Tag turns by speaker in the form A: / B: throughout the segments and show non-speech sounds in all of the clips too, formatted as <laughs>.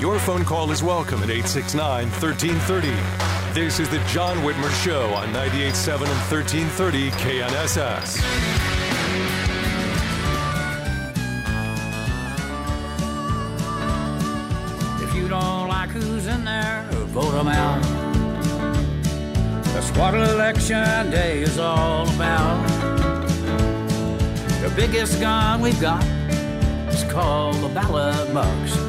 A: Your phone call is welcome at 869 1330. This is The John Whitmer Show on 98.7 and 1330 KNSS.
B: If you don't like who's in there, vote them out. That's what election day is all about. The biggest gun we've got is called the ballot box.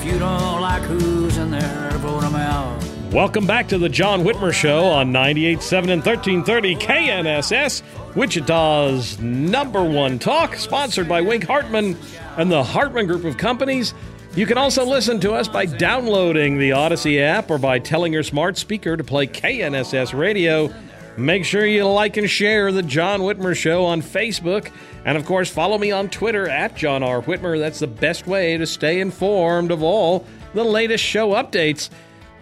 B: If you don't like who's in there, vote them out.
C: Welcome back to the John Whitmer Show on 98.7 and 1330 KNSS, Wichita's number one talk, sponsored by Wink Hartman and the Hartman Group of Companies. You can also listen to us by downloading the Audacy app or by telling your smart speaker to play KNSS radio. Make sure you like and share the John Whitmer Show on Facebook. And of course, follow me on Twitter at John R. Whitmer. That's the best way to stay informed of all the latest show updates.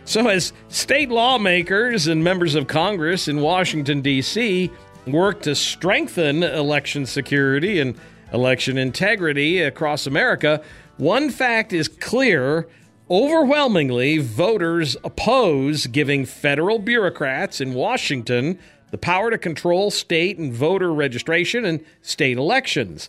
C: So, as state lawmakers and members of Congress in Washington, D.C. work to strengthen election security and election integrity across America, one fact is clear. Overwhelmingly, voters oppose giving federal bureaucrats in Washington the power to control state and voter registration and state elections.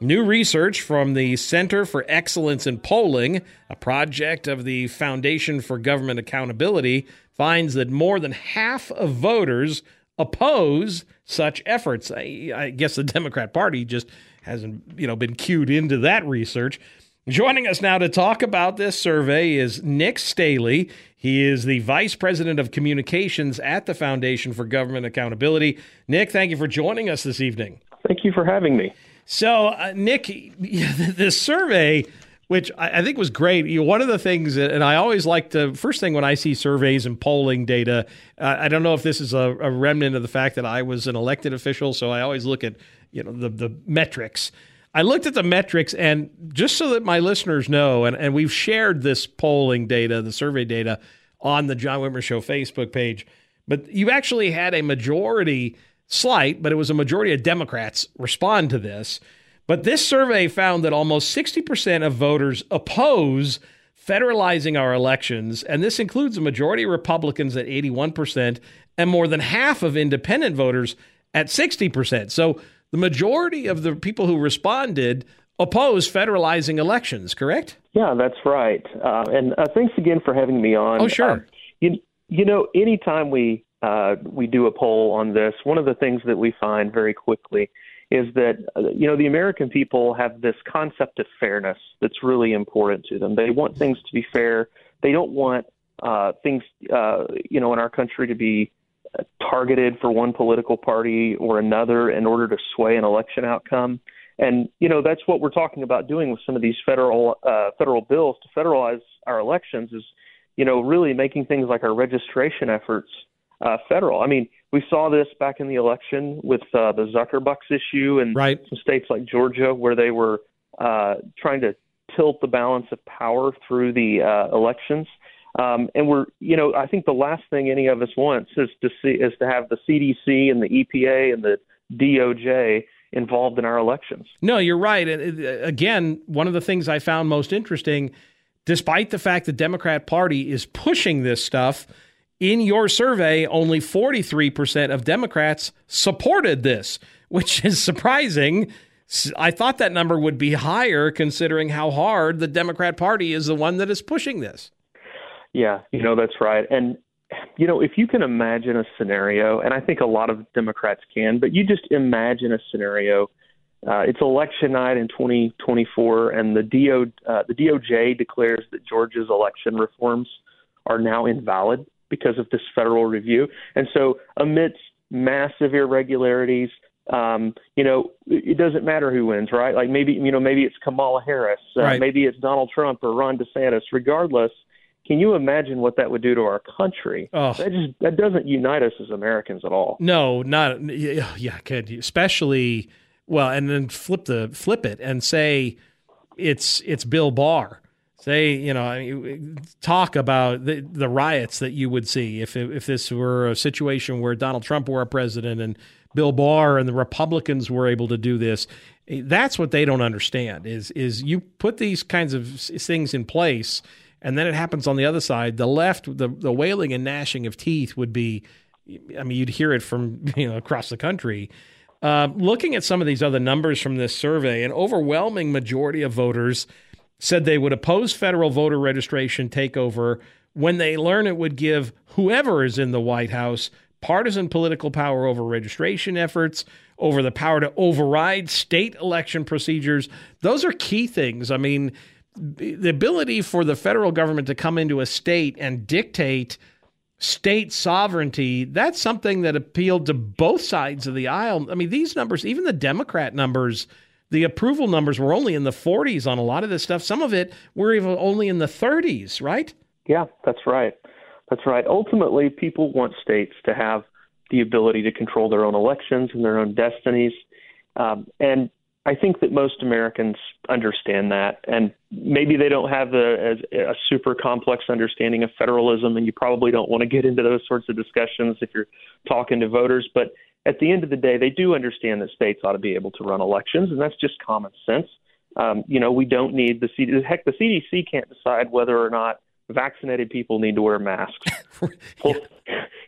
C: New research from the Center for Excellence in Polling, a project of the Foundation for Government Accountability, finds that more than half of voters oppose such efforts. I, I, guess the <laughs> Democrat Party just hasn't, you know, been cued into that research. Joining us now to talk about this survey is Nick Stehle. He is the Vice President of Communications at the Foundation for Government Accountability. Nick, thank you for joining us this evening.
D: Thank you for having me.
C: So, uh, Nick, <laughs> the survey, which I, think was great. You know, one of the things, and I always like to first thing when I see surveys and polling data. Uh, I don't know if this is a, a, remnant of the fact that I was an elected official, so I always look at you know the the metrics. I looked at the metrics, and just so that my listeners know, and, and we've shared this polling data, the survey data, on the John Whitmer Show Facebook page. But you actually had a majority slight, but it was a majority of Democrats respond to this. But this survey found that almost 60% of voters oppose federalizing our elections, and this includes a majority of Republicans at 81% and more than half of independent voters at 60%. So the majority of the people who responded oppose federalizing elections, correct?
D: Yeah, that's right. Uh, and uh, thanks again for having me on.
C: Oh, sure. Uh,
D: you, you know, anytime we uh, we do a poll on this, one of the things that we find very quickly is that uh, you know the American people have this concept of fairness that's really important to them. They want things to be fair. They don't want uh, things uh, you know in our country to be targeted for one political party or another in order to sway an election outcome. And you know that's what we're talking about doing with some of these federal uh, federal bills to federalize our elections is you know really making things like our registration efforts uh, federal. I mean, we saw this back in the election with uh, the Zuckerbucks issue and
C: right.
D: some states like Georgia where they were uh, trying to tilt the balance of power through the uh, elections. Um, and we're, you know, I think the last thing any of us wants is to see is to have the CDC and the EPA and the DOJ involved in our elections.
C: No, you're right. And uh, again, one of the things I found most interesting, despite the fact the Democrat Party is pushing this stuff in your survey, only 43% of Democrats supported this, <laughs> which is surprising. I thought that number would be higher considering how hard the Democrat Party is the one that is pushing this.
D: Yeah, you know, that's right. And, you know, if you can imagine a scenario, and I think a lot of Democrats can, but you just imagine a scenario. Uh, it's election night in 2024, and the, DO, uh, the DOJ declares that Georgia's election reforms are now invalid because of this federal review. And so, amidst massive irregularities, um, you know, it doesn't matter who wins, right? Like maybe, you know, maybe it's Kamala Harris, uh,
C: right.
D: maybe it's Donald Trump or Ron DeSantis. Regardless, can you imagine what that would do to our country?
C: Oh.
D: That just that doesn't unite us as Americans at all.
C: No, not yeah, oh, yeah, could especially well, and then flip the flip it and say it's it's Bill Barr say, you know, talk about the, the riots that you would see if if this were a situation where Donald Trump were a president and Bill Barr and the Republicans were able to do this. That's what they don't understand is is you put these kinds of things in place and then it happens on the other side. The left, the the wailing and gnashing of teeth would be, I mean, you'd hear it from <laughs> you know across the country. Uh, looking at some of these other numbers from this survey, an overwhelming majority of voters said they would oppose federal voter registration takeover when they learn it would give whoever is in the White House partisan political power over registration efforts, over the power to override state election procedures. Those are key things. I mean, the ability for the federal government to come into a state and dictate state sovereignty, that's something that appealed to both sides of the aisle. I mean, these numbers, even the Democrat numbers, the approval numbers were only in the 40s on a lot of this stuff. Some of it were even only in the 30s, right?
D: Yeah, that's right. That's right. Ultimately, people want states to have the ability to control their own elections and their own destinies. Um, and I think that most Americans understand that, and maybe they don't have a, a, super complex understanding of federalism, and you probably don't want to get into those sorts of discussions if you're talking to voters. But at the end of the day, they do understand that states ought to be able to run elections, and that's just common sense. Um, you know, we don't need the CDC. Heck, the CDC can't decide whether or not vaccinated people need to wear masks. <laughs> well,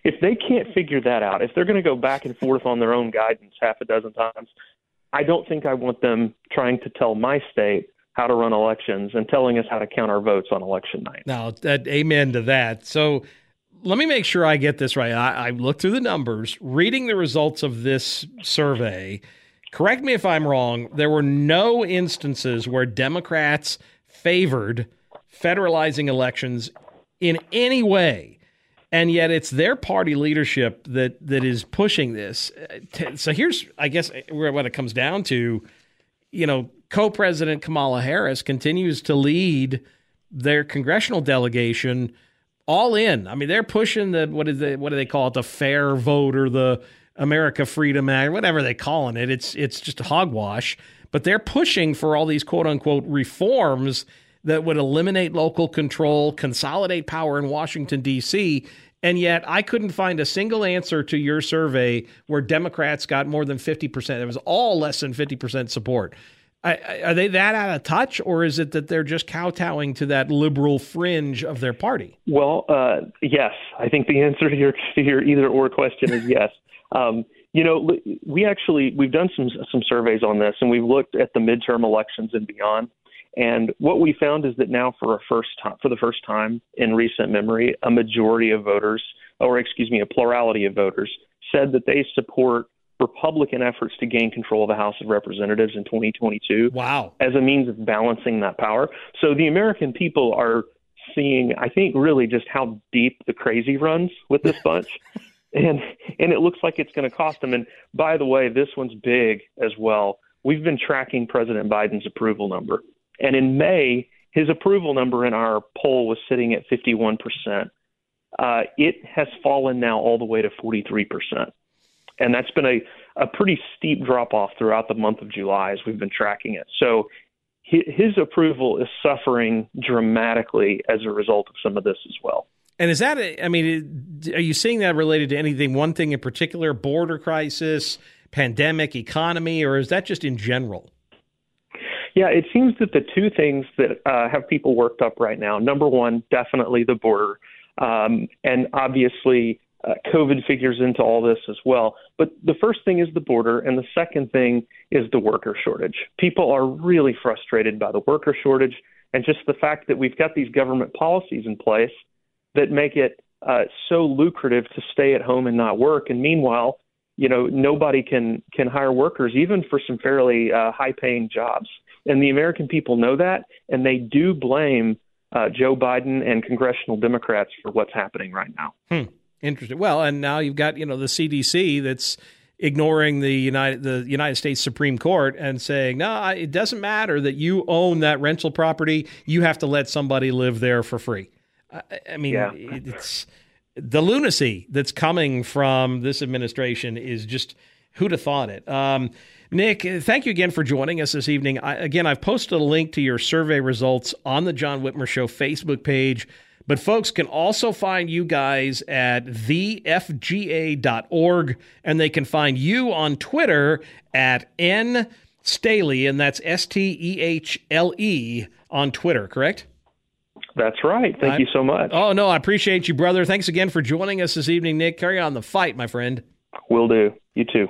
D: if they can't figure that out, if they're going to go back and forth on their own guidance half a dozen times, I don't think I want them trying to tell my state how to run elections and telling us how to count our votes on election night.
C: Now, that, amen to that. So let me make sure I get this right. I, I looked through the numbers, reading the results of this survey. Correct me if I'm wrong. There were no instances where Democrats favored federalizing elections in any way and yet it's their party leadership that that is pushing this. Uh, so here's, I guess, uh, where what it comes down to. You know, co-president Kamala Harris continues to lead their congressional delegation all in. I mean, they're pushing the what is they what do they call it? The fair vote or the America Freedom Act, whatever they're calling it. It's it's just hogwash. But they're pushing for all these quote unquote reforms that would eliminate local control, consolidate power in Washington, D.C. And yet, I couldn't find a single answer to your survey where Democrats got more than 50%. It was all less than 50% support. are they that out of touch, or is it that they're just kowtowing to that liberal fringe of their party?
D: Well, uh, yes. I think the answer to your, to your either or question is yes. <laughs> Um, you know, we actually we've done some some surveys on this, and we've looked at the midterm elections and beyond. And what we found is that now, for a first time, for the first time in recent memory, a majority of voters, or excuse me, a plurality of voters, said that they support Republican efforts to gain control of the House of Representatives in 2022.
C: Wow!
D: As a means of balancing that power. So the American people are seeing, I think, really just how deep the crazy runs with this bunch. <laughs> and and it looks like it's going to cost them. And by the way, this one's big as well. We've been tracking President Biden's approval number. And in May, his approval number in our poll was sitting at 51%. Uh, it has fallen now all the way to 43%. And that's been a, a pretty steep drop off throughout the month of July as we've been tracking it. So his approval is suffering dramatically as a result of some of this as well.
C: And is that, I mean, are you seeing that related to anything, one thing in particular, border crisis, pandemic, economy, or is that just in general?
D: Yeah, it seems that the two things that uh, have people worked up right now number one, definitely the border. Um, and obviously, uh, COVID figures into all this as well. But the first thing is the border, and the second thing is the worker shortage. People are really frustrated by the worker shortage and just the fact that we've got these government policies in place that make it uh, so lucrative to stay at home and not work. And meanwhile, you know, nobody can can hire workers even for some fairly uh, high paying jobs. And the American people know that, and they do blame uh, Joe Biden and congressional Democrats for what's happening right now.
C: Hmm. Interesting. Well, and now you've got you know the CDC that's ignoring the United the United States Supreme Court and saying no, it doesn't matter that you own that rental property. You have to let somebody live there for free. I, I mean, yeah. it's the lunacy that's coming from this administration is just who'd have thought it. Um, Nick, thank you again for joining us this evening. I, again, I've posted a link to your survey results on the John Whitmer Show Facebook page. But folks can also find you guys at thefga.org, and they can find you on Twitter at N Stehle, and that's S T E H L E on Twitter, correct?
D: That's right. Thank
C: I-
D: you so much.
C: Oh, no, I appreciate you, brother. Thanks again for joining us this evening, Nick. Carry on the fight, my friend.
D: Will do. You too.